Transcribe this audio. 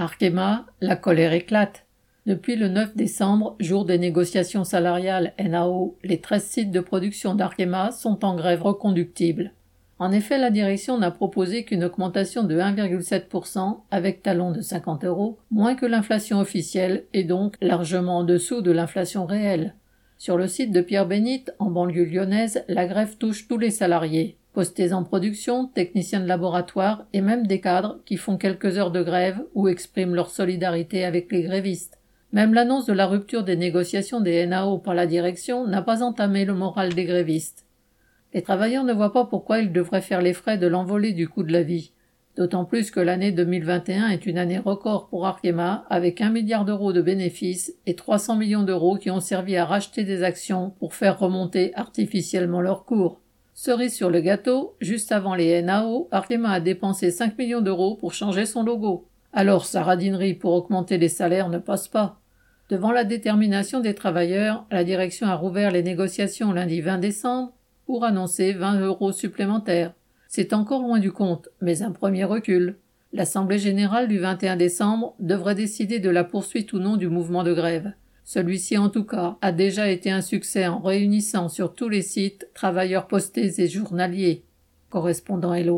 Arkema, la colère éclate. Depuis le 9 décembre, jour des négociations salariales NAO, les 13 sites de production d'Arkema sont en grève reconductible. En effet, la direction n'a proposé qu'une augmentation de 1,7% avec talon de 50 euros, moins que l'inflation officielle et donc largement en dessous de l'inflation réelle. Sur le site de Pierre Bénite, en banlieue lyonnaise, la grève touche tous les salariés. Postés en production, techniciens de laboratoire et même des cadres qui font quelques heures de grève ou expriment leur solidarité avec les grévistes. Même l'annonce de la rupture des négociations des NAO par la direction n'a pas entamé le moral des grévistes. Les travailleurs ne voient pas pourquoi ils devraient faire les frais de l'envolée du coût de la vie. D'autant plus que l'année 2021 est une année record pour Arkema, avec un milliard d'euros de bénéfices et 300 millions d'euros qui ont servi à racheter des actions pour faire remonter artificiellement leur cours. Cerise sur le gâteau, juste avant les NAO, Arkema a dépensé 5 millions d'euros pour changer son logo. Alors sa radinerie pour augmenter les salaires ne passe pas. Devant la détermination des travailleurs, la direction a rouvert les négociations lundi 20 décembre pour annoncer 20 euros supplémentaires. C'est encore loin du compte, mais un premier recul. L'Assemblée générale du 21 décembre devrait décider de la poursuite ou non du mouvement de grève. Celui-ci, en tout cas, a déjà été un succès en réunissant sur tous les sites travailleurs postés et journaliers. Correspondant Hello.